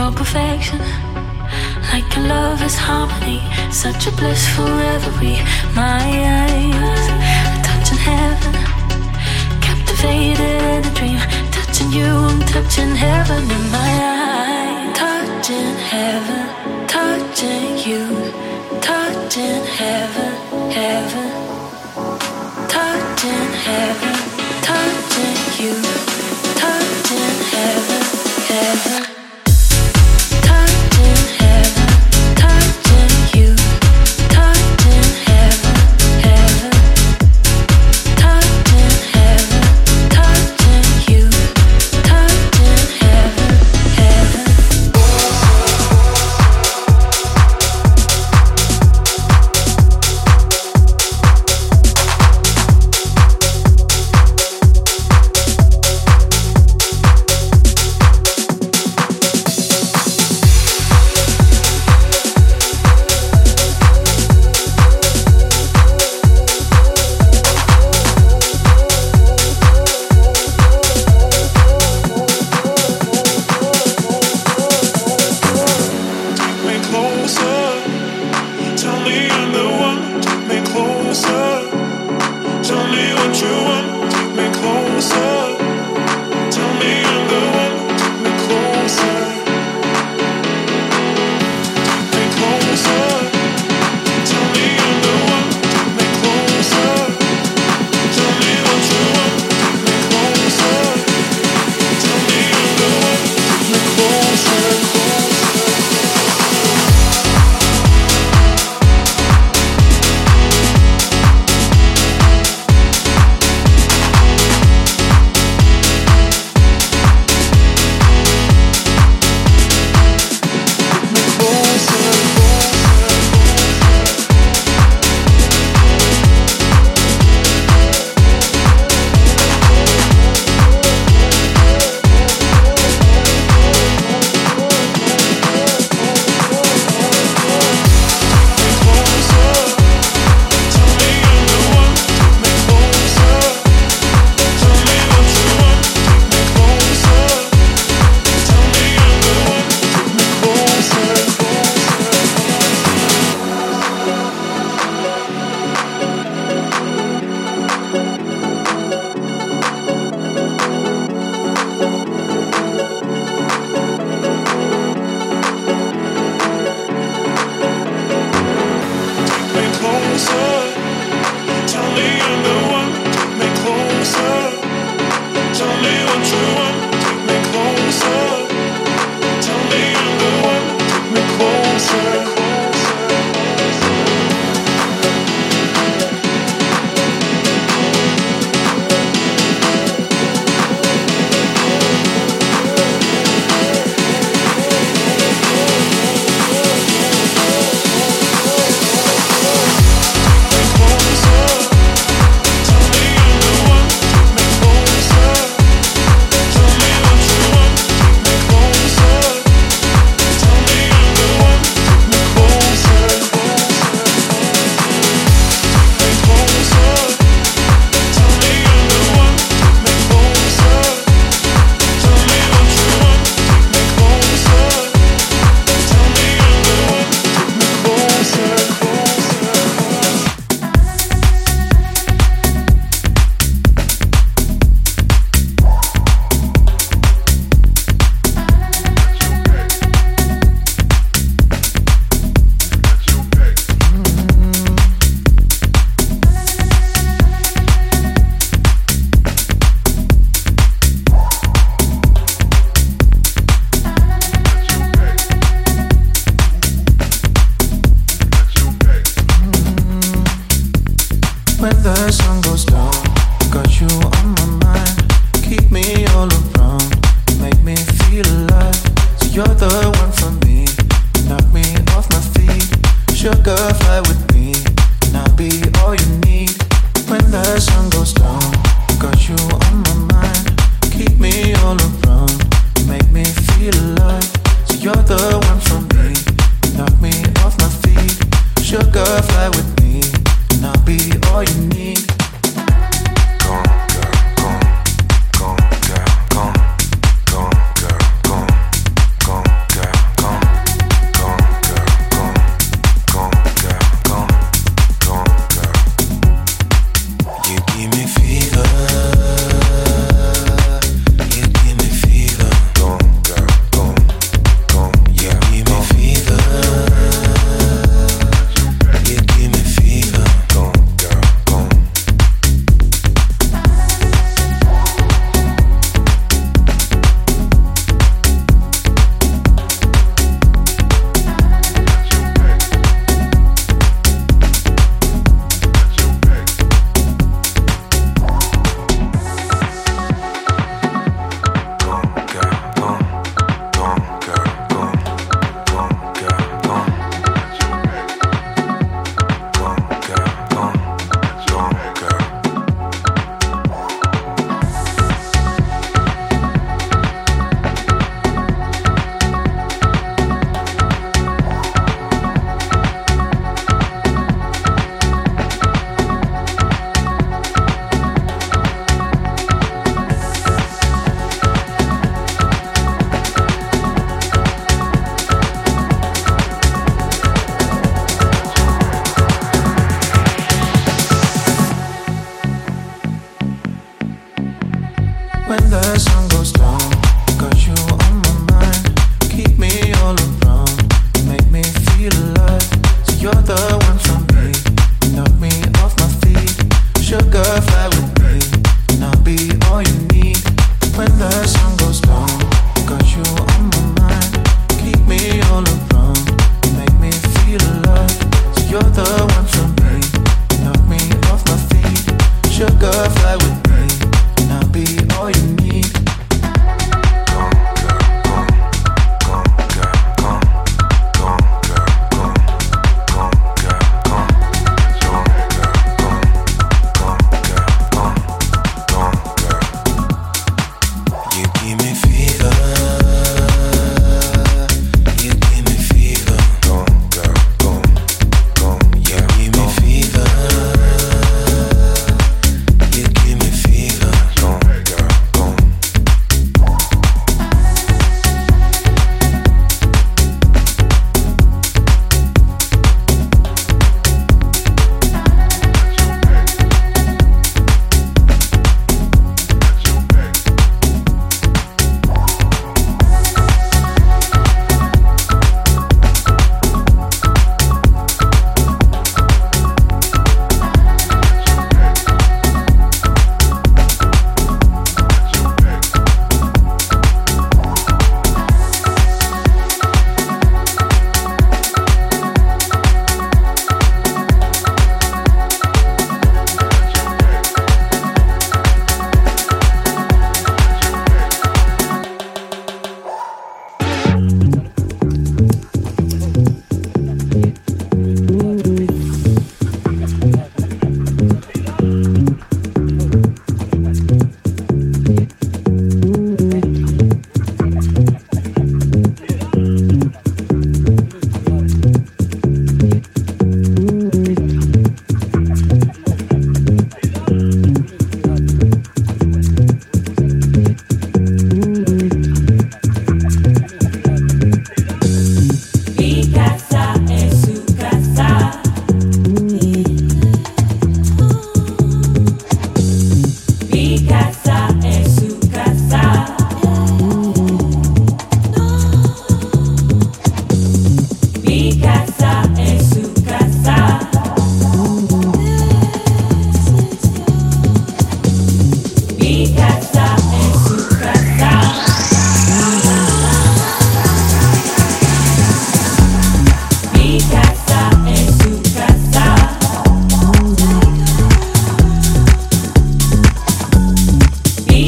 Your perfection. Like a love is harmony, such a blissful reverie. My eyes touching heaven, captivated in a dream. Touching you, I'm touching heaven in my eyes. Touching heaven, touching you, touching heaven, heaven, touching heaven, touching you.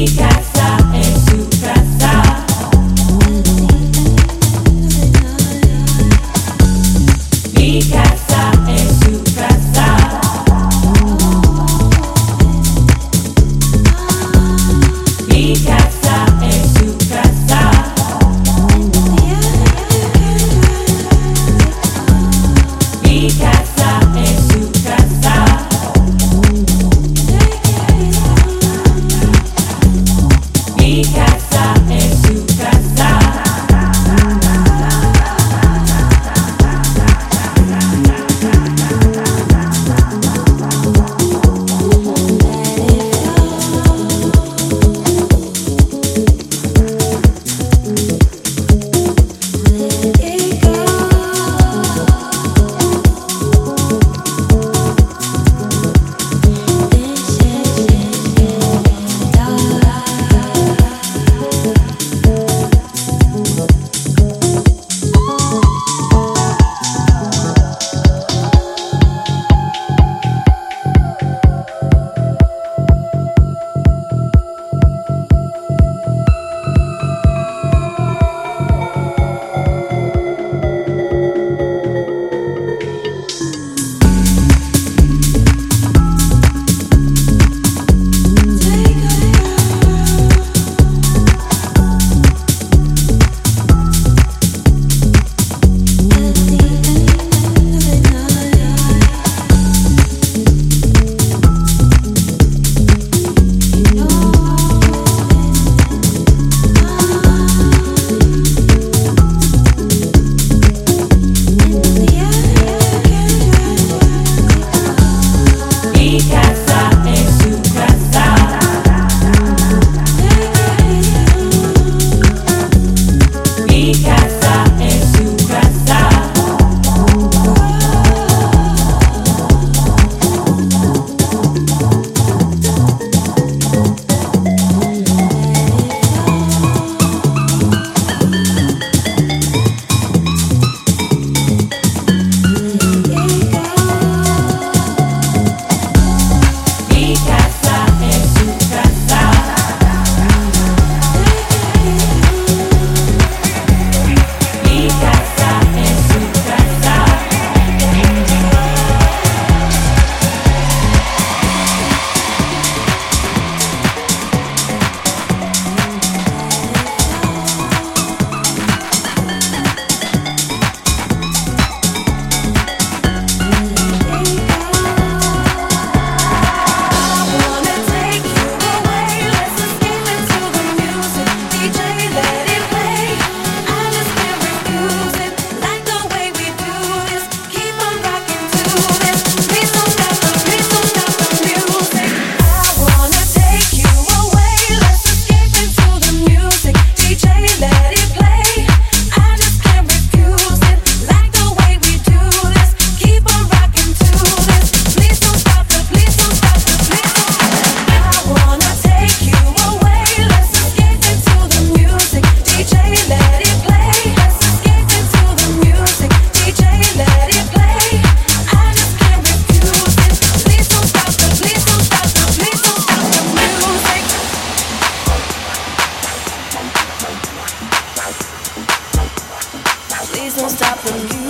Rica. Gonna go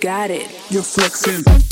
got it. You're flexing.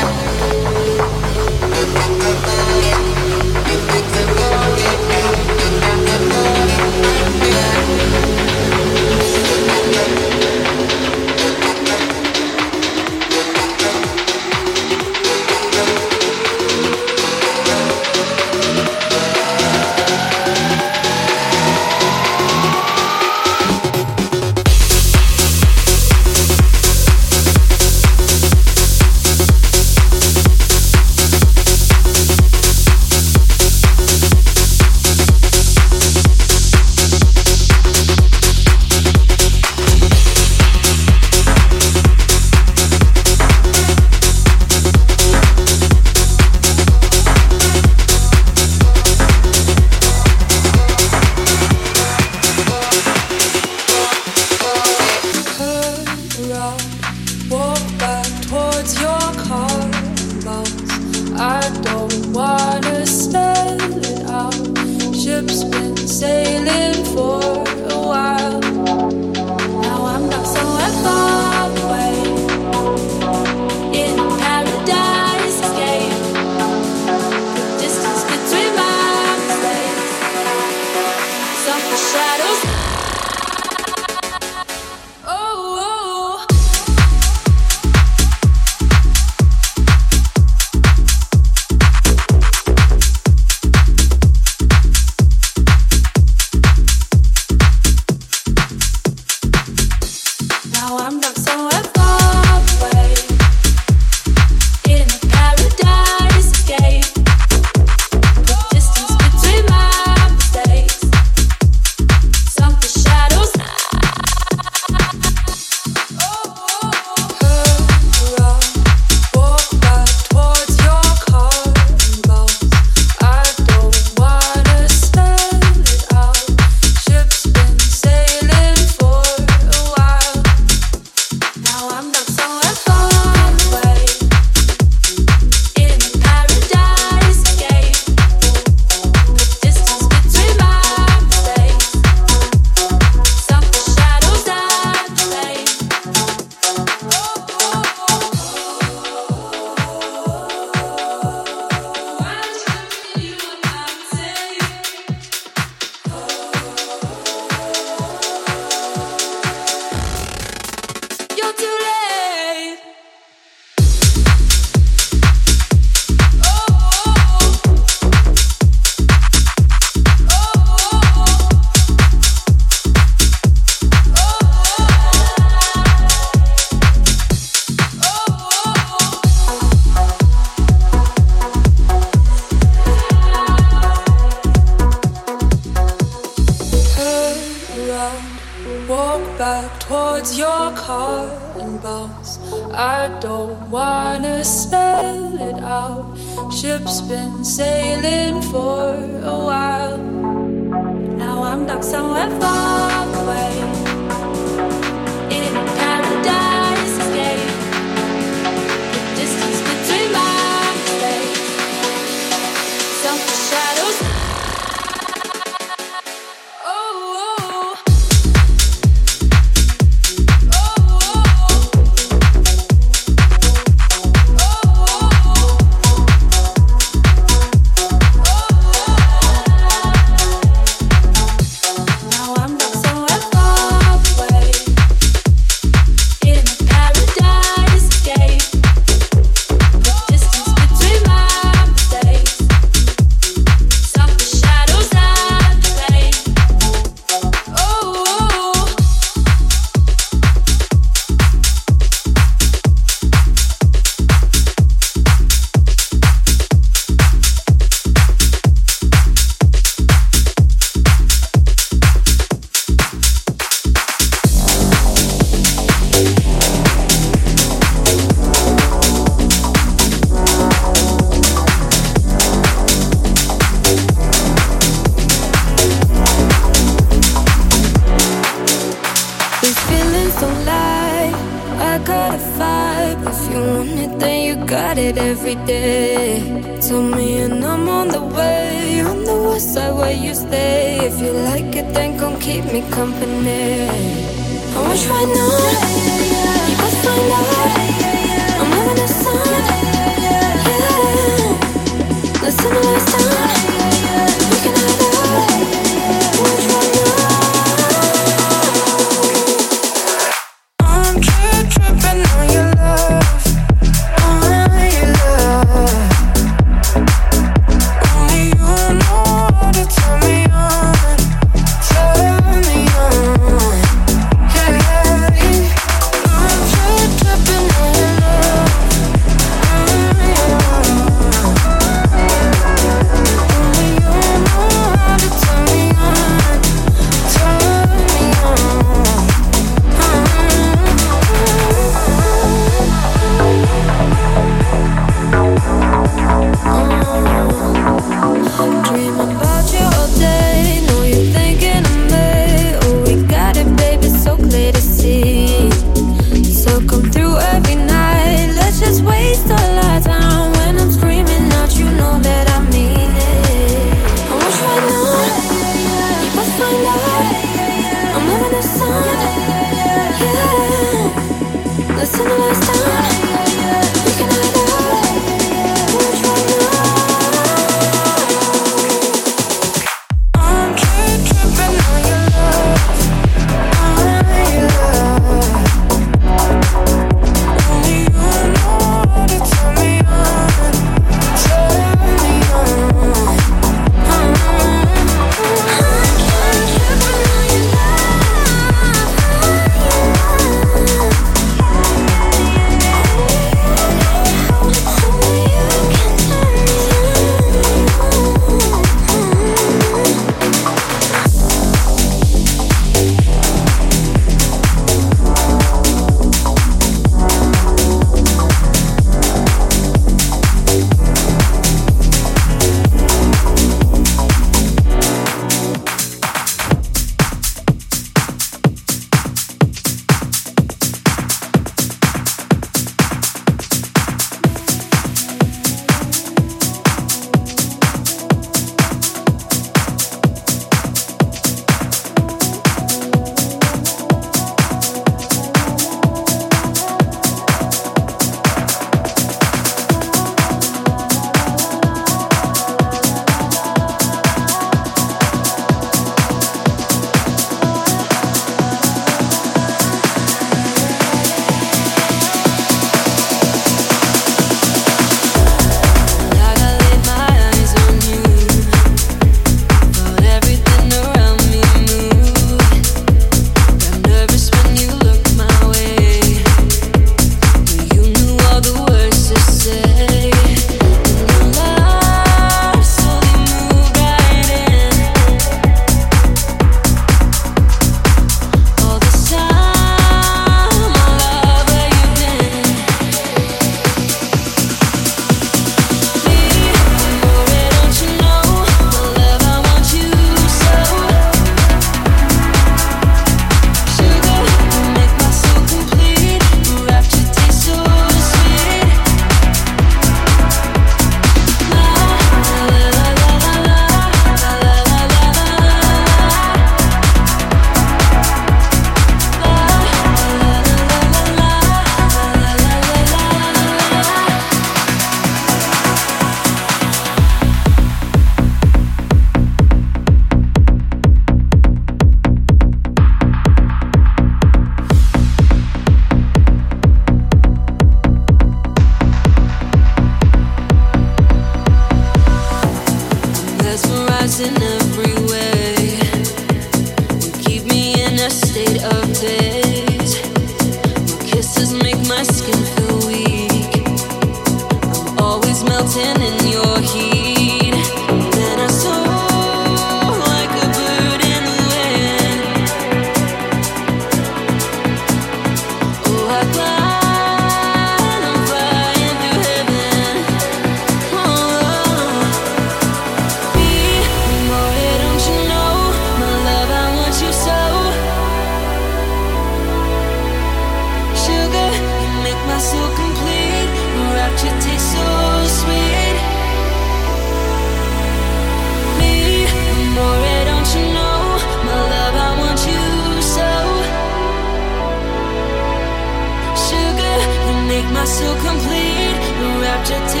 to